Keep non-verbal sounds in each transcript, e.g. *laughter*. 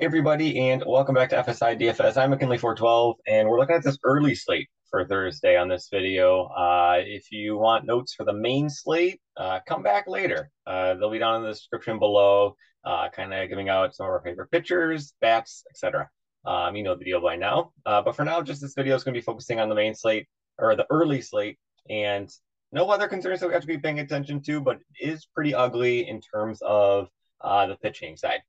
Hey everybody, and welcome back to FSI DFS. I'm McKinley412, and we're looking at this early slate for Thursday on this video. Uh, if you want notes for the main slate, uh, come back later. Uh, they'll be down in the description below, uh, kind of giving out some of our favorite pitchers, bats, etc. Um, you know the deal by now. Uh, but for now, just this video is going to be focusing on the main slate or the early slate, and no other concerns that we have to be paying attention to, but it is pretty ugly in terms of uh, the pitching side.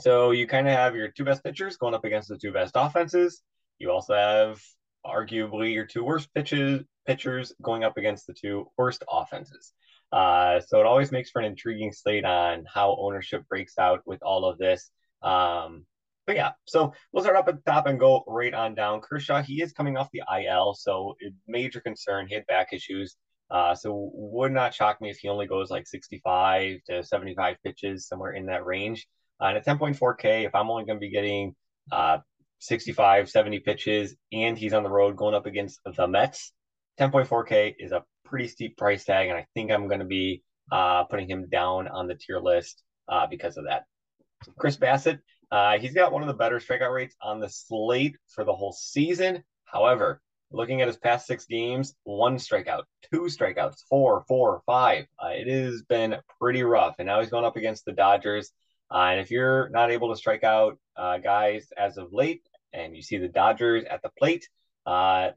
So you kind of have your two best pitchers going up against the two best offenses. You also have arguably your two worst pitches pitchers going up against the two worst offenses. Uh, so it always makes for an intriguing slate on how ownership breaks out with all of this. Um, but yeah, so we'll start up at the top and go right on down. Kershaw, he is coming off the IL, so major concern. Had back issues. Uh, so would not shock me if he only goes like 65 to 75 pitches, somewhere in that range. Uh, and at 10.4K, if I'm only going to be getting uh, 65, 70 pitches, and he's on the road going up against the Mets, 10.4K is a pretty steep price tag, and I think I'm going to be uh, putting him down on the tier list uh, because of that. Chris Bassitt, uh, he's got one of the better strikeout rates on the slate for the whole season. However, looking at his past six games, one strikeout, two strikeouts, four, four, five. Uh, it has been pretty rough, and now he's going up against the Dodgers. Uh, and if you're not able to strike out uh, guys as of late, and you see the Dodgers at the plate, uh,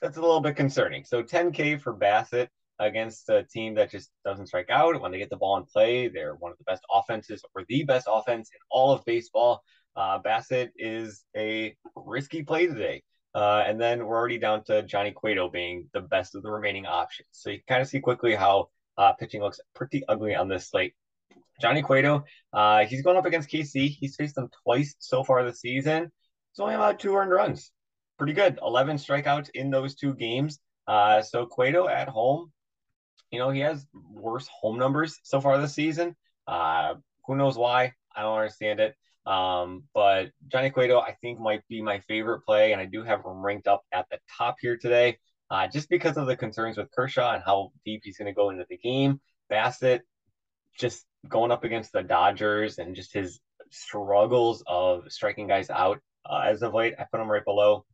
that's a little bit concerning. So 10K for Bassitt against a team that just doesn't strike out when they get the ball in play. They're one of the best offenses or the best offense in all of baseball. Uh, Bassitt is a risky play today. Uh, and then we're already down to Johnny Cueto being the best of the remaining options. So you kind of see quickly how uh, pitching looks pretty ugly on this slate. Johnny Cueto, uh, he's going up against KC. He's faced them twice so far this season. He's only allowed two earned runs. Pretty good. 11 strikeouts in those two games. Uh, so Cueto at home, you know, he has worse home numbers so far this season. Uh, who knows why? I don't understand it. Um, but Johnny Cueto, I think, might be my favorite play, and I do have him ranked up at the top here today, uh, just because of the concerns with Kershaw and how deep he's going to go into the game. Bassitt, just going up against the Dodgers and just his struggles of striking guys out uh, as of late. I put him right below.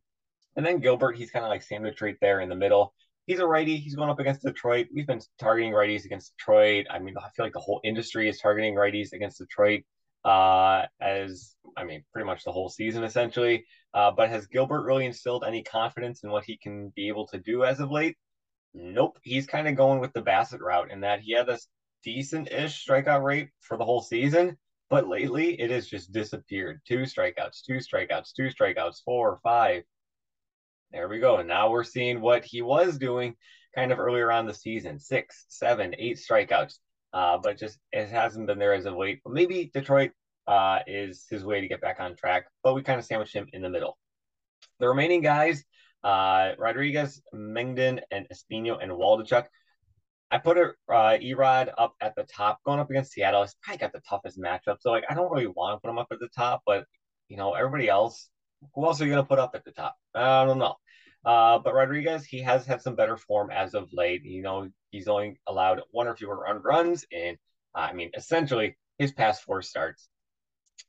And then Gilbert, he's kind of like sandwich right there in the middle. He's a righty. He's going up against Detroit. We've been targeting righties against Detroit. I mean, I feel like the whole industry is targeting righties against Detroit uh, as, I mean, pretty much the whole season essentially. Uh, but has Gilbert really instilled any confidence in what he can be able to do as of late? Nope. He's kind of going with the Bassitt route in that he had this decent-ish strikeout rate for the whole season, but lately it has just disappeared. Two strikeouts, two strikeouts, two strikeouts, four, or five. There we go. And now we're seeing what he was doing kind of earlier on the season. Six, seven, eight strikeouts. Uh, but just it hasn't been there as of late. Maybe Detroit uh, is his way to get back on track. But we kind of sandwiched him in the middle. The remaining guys, uh, Rodriguez, Mengden, and Espino and Waldichuk. I put it uh, Erod up at the top, going up against Seattle. He's probably got the toughest matchup, so like I don't really want to put him up at the top, but you know everybody else, who else are you gonna put up at the top? I don't know. Uh, but Rodriguez, he has had some better form as of late. You know, he's only allowed one or fewer run runs, and I mean, essentially his past four starts.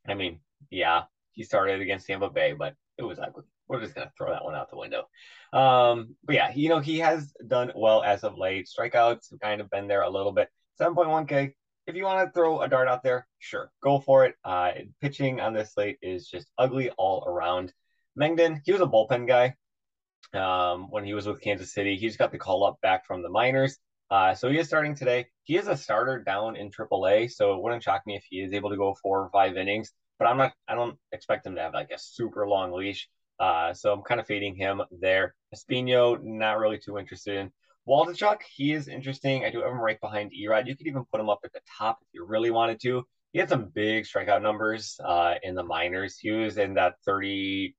I mean, yeah, he started against Tampa Bay, but it was ugly we're just gonna throw that one out the window. Um, but yeah, you know, he has done well as of late. Strikeouts have kind of been there a little bit. 7.1K. If you want to throw a dart out there, sure, go for it. Uh, pitching on this slate is just ugly all around. Mengden, he was a bullpen guy um, when he was with Kansas City. He just got the call up back from the minors. Uh, so he is starting today. He is a starter down in AAA, so it wouldn't shock me if he is able to go four or five innings. But I'm not. I don't expect him to have like a super long leash. Uh, so I'm kind of fading him there. Espino, not really too interested in. Waldichuk, he is interesting. I do have him right behind Erod. You could even put him up at the top if you really wanted to. He had some big strikeout numbers uh, in the minors. He was in that 30%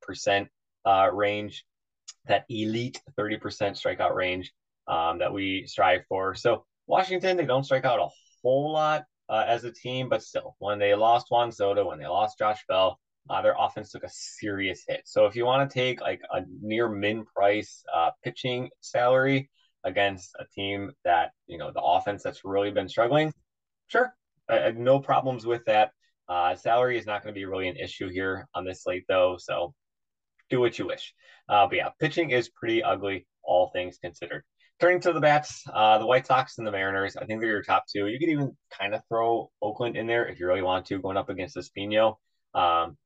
uh, range, that elite 30% strikeout range um, that we strive for. So Washington, they don't strike out a whole lot uh, as a team, but still, when they lost Juan Soto, when they lost Josh Bell, uh, their offense took a serious hit. So if you want to take like a near min price uh, pitching salary against a team that you know the offense that's really been struggling, sure, no problems with that. Uh, salary is not going to be really an issue here on this slate, though. So do what you wish. Uh, but yeah, pitching is pretty ugly, all things considered. Turning to the bats, uh, the White Sox and the Mariners, I think they're your top two. You could even kind of throw Oakland in there if you really want to, going up against Espino. Um,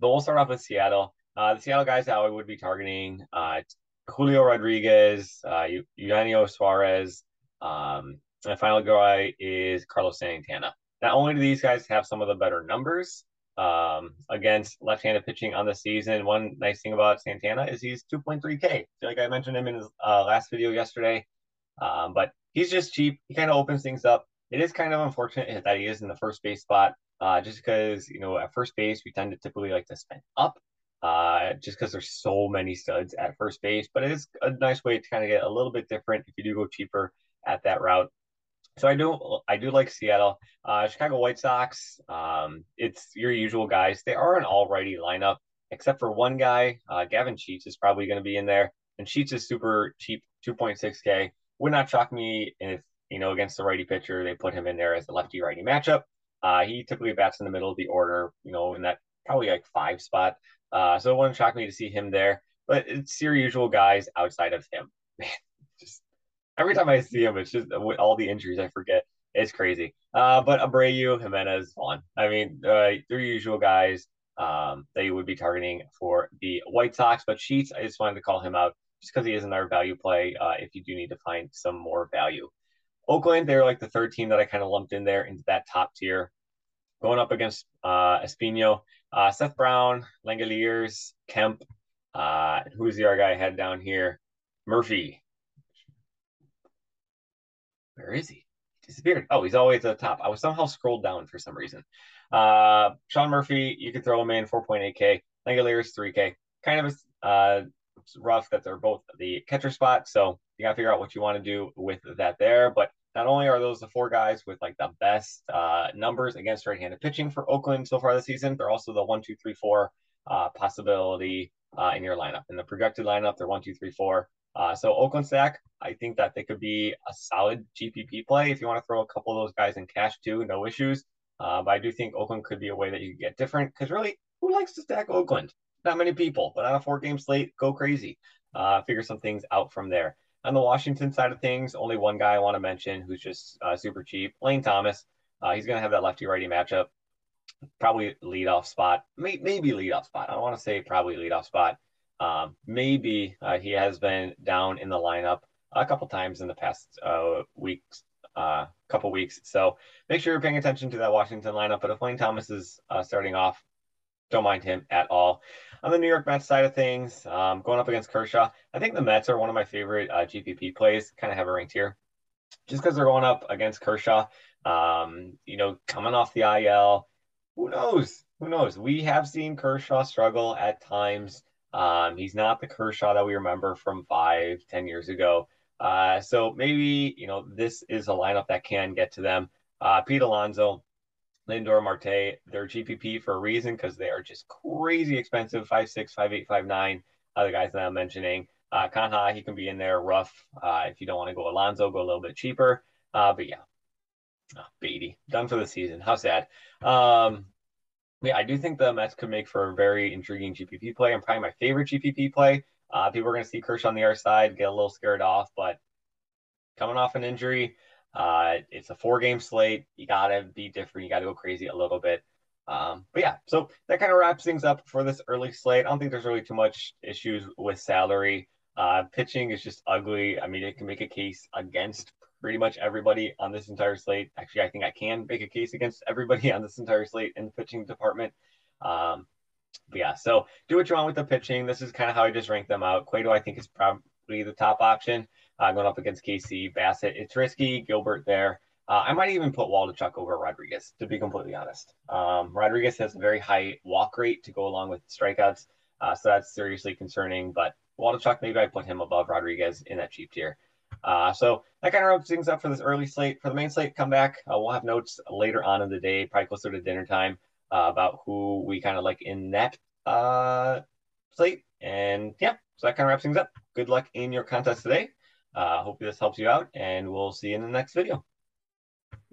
but we'll start off with Seattle. Uh, the Seattle guys that I would be targeting uh, Julio Rodriguez, uh, Eugenio Suarez, um, and the final guy is Carlos Santana. Not only do these guys have some of the better numbers um, against left-handed pitching on the season, one nice thing about Santana is he's 2.3K. I feel like I mentioned him in his uh, last video yesterday, um, but he's just cheap. He kind of opens things up. It is kind of unfortunate that he is in the first base spot, uh, just because you know at first base we tend to typically like to spend up uh, just because there's so many studs at first base. But it is a nice way to kind of get a little bit different if you do go cheaper at that route. So I do I do like Seattle, uh, Chicago White Sox. Um, it's your usual guys. They are an all-righty lineup, except for one guy. Uh, Gavin Sheets is probably going to be in there, and Sheets is super cheap, 2.6k. Would not shock me if you know against the righty pitcher they put him in there as a lefty-righty matchup. Uh, he typically bats in the middle of the order, you know, in that probably like five spot. Uh, so it wouldn't shock me to see him there. But it's your usual guys outside of him. *laughs* Man, just every time I see him, it's just with all the injuries I forget. It's crazy. Uh, but Abreu, Jimenez, Vaughn. I mean, uh, they're usual guys um, that you would be targeting for the White Sox. But Sheets, I just wanted to call him out just because he is another value play uh, if you do need to find some more value. Oakland, they're like the third team that I kind of lumped in there into that top tier. Going up against uh, Espino, uh, Seth Brown, Langeliers, Kemp. Uh, who's the other guy I had down here? Murphy. Where is he? he? Disappeared. Oh, he's always at the top. I was somehow scrolled down for some reason. Uh, Sean Murphy, you could throw him in 4.8K. Langeliers, 3K. Kind of uh, rough that they're both the catcher spot. So you got to figure out what you want to do with that there. But not only are those the four guys with like the best uh, numbers against right-handed pitching for Oakland so far this season, they're also the one, two, three, four uh, possibility uh, in your lineup. In the projected lineup, they're one, two, three, four. Uh, so Oakland stack, I think that they could be a solid GPP play if you want to throw a couple of those guys in cash too, no issues. Uh, but I do think Oakland could be a way that you get different because really, who likes to stack Oakland? Not many people, but on a four-game slate, go crazy. Uh, figure some things out from there. On the Washington side of things, only one guy I want to mention who's just uh, super cheap, Lane Thomas. Uh, he's going to have that lefty righty matchup. Probably leadoff spot, May- maybe leadoff spot. I don't want to say probably leadoff spot. Um, maybe uh, he has been down in the lineup a couple times in the past uh, weeks, uh, couple weeks. So make sure you're paying attention to that Washington lineup. But if Lane Thomas is uh, starting off, don't mind him at all. On the New York Mets side of things, um, going up against Kershaw, I think the Mets are one of my favorite uh, GPP plays. Kind of have a ranked here, just because they're going up against Kershaw. Um, you know, coming off the IL, who knows? Who knows? We have seen Kershaw struggle at times. Um, he's not the Kershaw that we remember from five, ten years ago. Uh, so maybe you know this is a lineup that can get to them. Uh, Pete Alonso, Lindor, Marte, they're GPP for a reason because they are just crazy expensive. Five six, five eight, five nine. Other guys that I'm mentioning. Uh, Canha, he can be in there rough. Uh, if you don't want to go Alonso, go a little bit cheaper. Uh, but yeah, oh, Beatty done for the season. How sad. Um, yeah, I do think the Mets could make for a very intriguing GPP play and probably my favorite GPP play. Uh, people are going to see Kershaw on the other side, get a little scared off, but coming off an injury, uh, it's a four game slate. You got to be different. You got to go crazy a little bit. Um, but yeah, so that kind of wraps things up for this early slate. I don't think there's really too much issues with salary. Uh, pitching is just ugly. I mean, it can make a case against pretty much everybody on this entire slate. Actually, I think I can make a case against everybody *laughs* on this entire slate in the pitching department. Um, but yeah, so do what you want with the pitching. This is kind of how I just rank them out. Cueto, I think, is probably the top option uh, going up against KC. Bassitt. it's risky. Gilbert there. Uh, I might even put Waldichuk over Rodriguez, to be completely honest. Um, Rodriguez has a very high walk rate to go along with strikeouts, uh, so that's seriously concerning. But Waldichuk, maybe I put him above Rodriguez in that cheap tier. Uh, so that kind of wraps things up for this early slate. For the main slate, come back. Uh, we'll have notes later on in the day, probably closer to dinner time, uh, about who we kind of like in that uh, slate. And yeah, so that kind of wraps things up. Good luck in your contest today. Uh, hope this helps you out, and we'll see you in the next video.